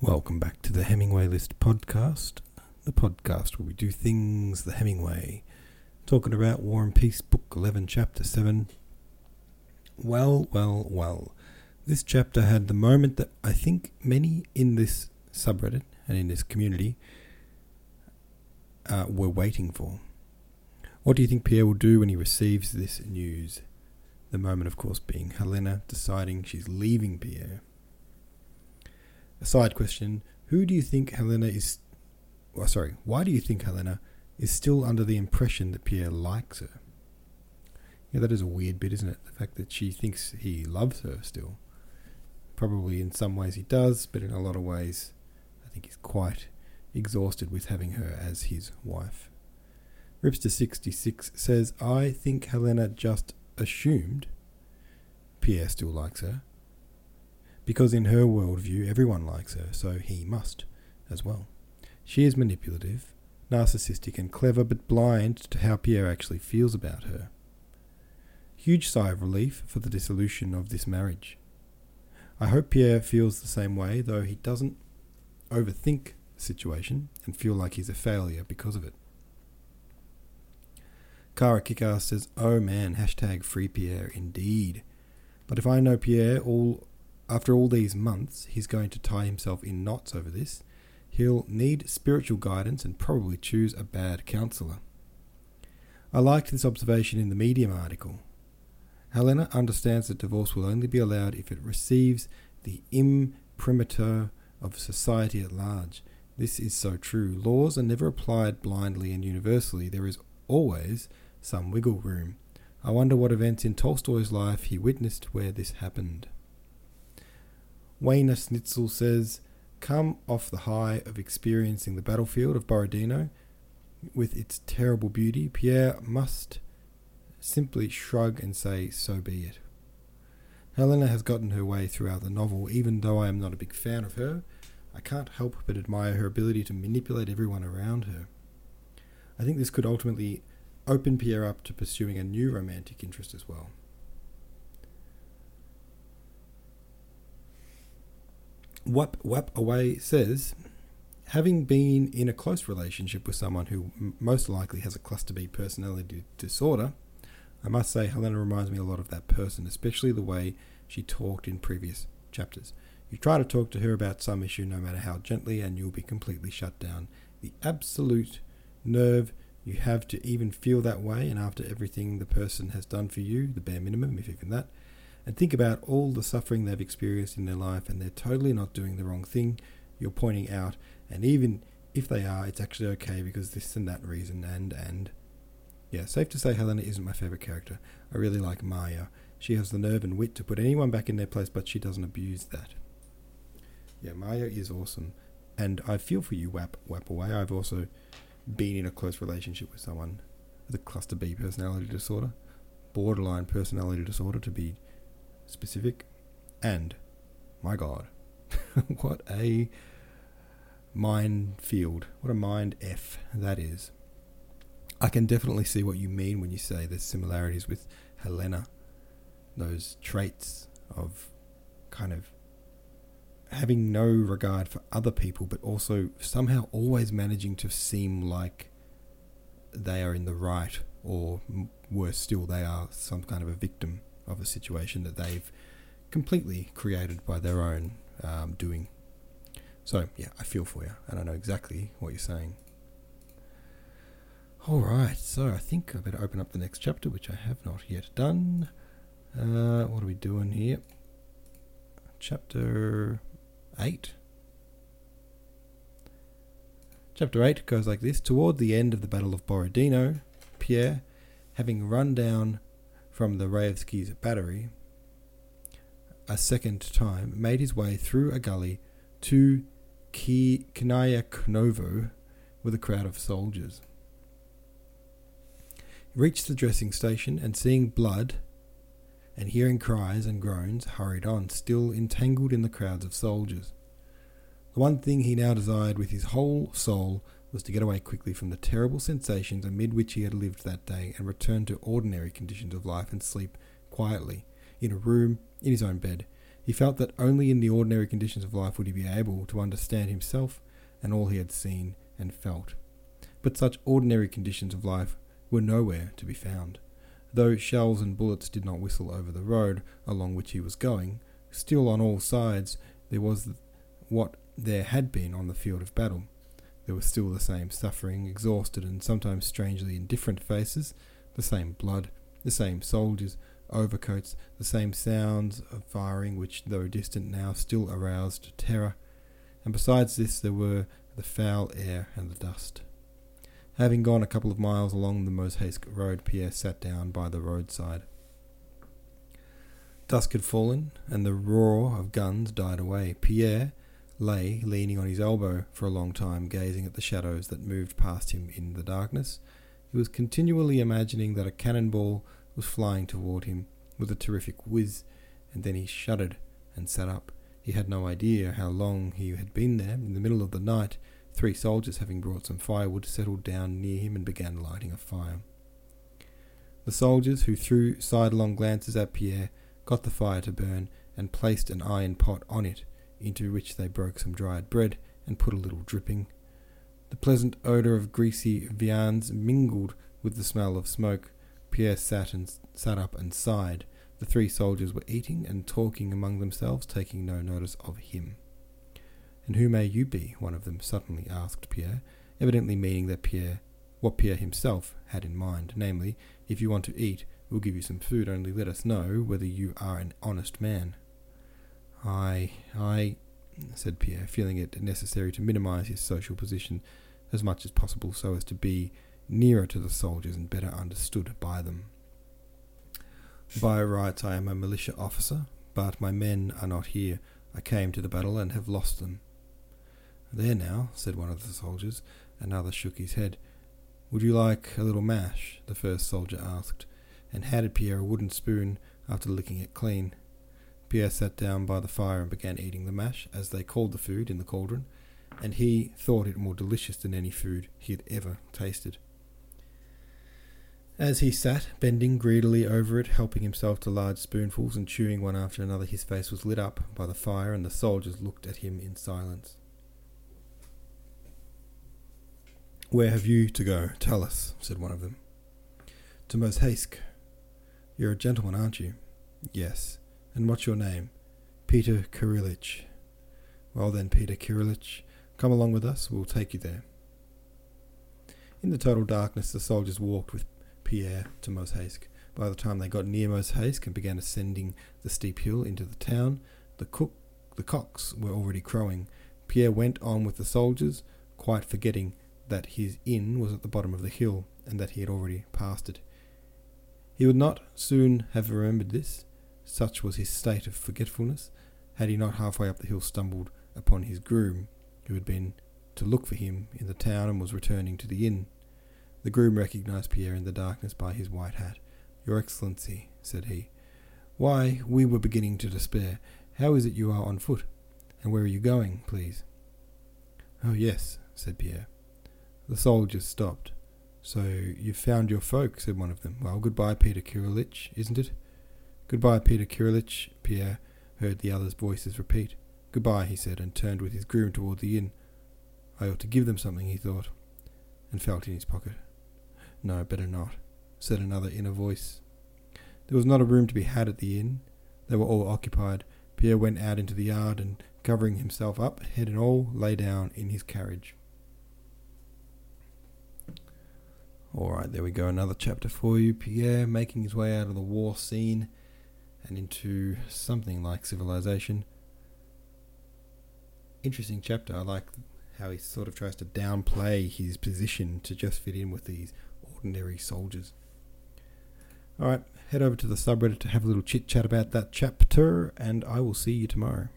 Welcome back to the Hemingway List podcast, the podcast where we do things the Hemingway. Talking about War and Peace, Book 11, Chapter 7. Well, well, well. This chapter had the moment that I think many in this subreddit and in this community uh, were waiting for. What do you think Pierre will do when he receives this news? The moment, of course, being Helena deciding she's leaving Pierre. A side question Who do you think Helena is. Well, sorry, why do you think Helena is still under the impression that Pierre likes her? Yeah, that is a weird bit, isn't it? The fact that she thinks he loves her still. Probably in some ways he does, but in a lot of ways, I think he's quite exhausted with having her as his wife. Ripster66 says, I think Helena just assumed Pierre still likes her because in her worldview, everyone likes her, so he must as well. She is manipulative, narcissistic, and clever, but blind to how Pierre actually feels about her. Huge sigh of relief for the dissolution of this marriage. I hope Pierre feels the same way, though he doesn't overthink the situation and feel like he's a failure because of it. Kara Kickass says, Oh man, hashtag free Pierre indeed. But if I know Pierre, all after all these months, he's going to tie himself in knots over this. He'll need spiritual guidance and probably choose a bad counselor. I liked this observation in the Medium article. Helena understands that divorce will only be allowed if it receives the imprimatur of society at large. This is so true. Laws are never applied blindly and universally. There is always some wiggle room. I wonder what events in Tolstoy's life he witnessed where this happened. Wayne Snitzel says, Come off the high of experiencing the battlefield of Borodino with its terrible beauty, Pierre must simply shrug and say, So be it. Helena has gotten her way throughout the novel, even though I am not a big fan of her. I can't help but admire her ability to manipulate everyone around her. I think this could ultimately open Pierre up to pursuing a new romantic interest as well. Wap Wap Away says, having been in a close relationship with someone who m- most likely has a cluster B personality disorder, I must say Helena reminds me a lot of that person, especially the way she talked in previous chapters. You try to talk to her about some issue, no matter how gently, and you'll be completely shut down. The absolute nerve you have to even feel that way, and after everything the person has done for you, the bare minimum, if even that, and think about all the suffering they've experienced in their life and they're totally not doing the wrong thing. You're pointing out and even if they are it's actually okay because this and that reason and and yeah safe to say helena isn't my favorite character. I really like Marya. She has the nerve and wit to put anyone back in their place but she doesn't abuse that. Yeah Marya is awesome. And i feel for you wap wap away i've also been in a close relationship with someone with a cluster b personality disorder borderline personality disorder to be specific, and my God, what a minefield! What a mind f that is. I can definitely see what you mean when you say there's similarities with Helena. Those traits of kind of having no regard for other people, but also somehow always managing to seem like they are in the right, or worse still, they are some kind of a victim of a situation that they've completely created by their own um, doing. So, yeah, I feel for you, and I know exactly what you're saying. All right, so I think I better open up the next chapter, which I have not yet done. Uh, what are we doing here? Chapter 8. Chapter 8 goes like this Toward the end of the Battle of Borodino, Pierre, having run down from the Raevski's battery a second time, made his way through a gully to Knyazkovo with a crowd of soldiers. He reached the dressing station and seeing blood and hearing cries and groans, hurried on, still entangled in the crowds of soldiers. The one thing he now desired with his whole soul was to get away quickly from the terrible sensations amid which he had lived that day and return to ordinary conditions of life and sleep quietly in a room in his own bed. He felt that only in the ordinary conditions of life would he be able to understand himself and all he had seen and felt. But such ordinary conditions of life were nowhere to be found. Though shells and bullets did not whistle over the road along which he was going, still on all sides there was what there had been on the field of battle. There was still the same suffering, exhausted and sometimes strangely indifferent faces, the same blood, the same soldiers, overcoats, the same sounds of firing which, though distant now, still aroused terror, and besides this there were the foul air and the dust. Having gone a couple of miles along the Mozhaysk road, Pierre sat down by the roadside. Dusk had fallen, and the roar of guns died away. Pierre lay leaning on his elbow for a long time, gazing at the shadows that moved past him in the darkness. He was continually imagining that a cannonball was flying toward him with a terrific whiz, and then he shuddered and sat up. He had no idea how long he had been there. In the middle of the night, three soldiers, having brought some firewood, settled down near him and began lighting a fire. The soldiers, who threw sidelong glances at Pierre, got the fire to burn and placed an iron pot on it, into which they broke some dried bread and put a little dripping. The pleasant odour of greasy viands mingled with the smell of smoke. Pierre sat and sat up and sighed. The three soldiers were eating and talking among themselves, taking no notice of him. And who may you be? one of them suddenly asked Pierre, evidently meaning that Pierre what Pierre himself had in mind, namely, if you want to eat, we'll give you some food, only let us know whether you are an honest man. I I said Pierre, feeling it necessary to minimize his social position as much as possible so as to be nearer to the soldiers and better understood by them. By rights, I am a militia officer, but my men are not here. I came to the battle and have lost them. There now, said one of the soldiers. Another shook his head. Would you like a little mash? the first soldier asked, and handed Pierre a wooden spoon after licking it clean. Pierre sat down by the fire and began eating the mash, as they called the food in the cauldron, and he thought it more delicious than any food he had ever tasted. As he sat, bending greedily over it, helping himself to large spoonfuls and chewing one after another, his face was lit up by the fire, and the soldiers looked at him in silence. Where have you to go? Tell us, said one of them. To Mozhaysk. You're a gentleman, aren't you? Yes. And what's your name? Peter Kirillich. Well then, Peter Kirillich, come along with us, we'll take you there. In the total darkness, the soldiers walked with Pierre to Mozhaysk. By the time they got near Mozhaysk and began ascending the steep hill into the town, the cook, the cocks were already crowing. Pierre went on with the soldiers, quite forgetting that his inn was at the bottom of the hill and that he had already passed it. He would not soon have remembered this, such was his state of forgetfulness, had he not halfway up the hill stumbled upon his groom, who had been to look for him in the town and was returning to the inn. The groom recognized Pierre in the darkness by his white hat. Your Excellency, said he, why, we were beginning to despair. How is it you are on foot? And where are you going, please? Oh, yes, said Pierre. The soldiers stopped. So you've found your folk, said one of them. Well, goodbye, Peter Kirillich, isn't it? Goodbye, Peter Kirillich, Pierre heard the others' voices repeat. Goodbye, he said, and turned with his groom toward the inn. I ought to give them something, he thought, and felt in his pocket. No, better not, said another inner voice. There was not a room to be had at the inn. They were all occupied. Pierre went out into the yard and, covering himself up, head and all, lay down in his carriage. All right, there we go. Another chapter for you. Pierre making his way out of the war scene and into something like civilization. Interesting chapter. I like how he sort of tries to downplay his position to just fit in with these ordinary soldiers. All right, head over to the subreddit to have a little chit chat about that chapter, and I will see you tomorrow.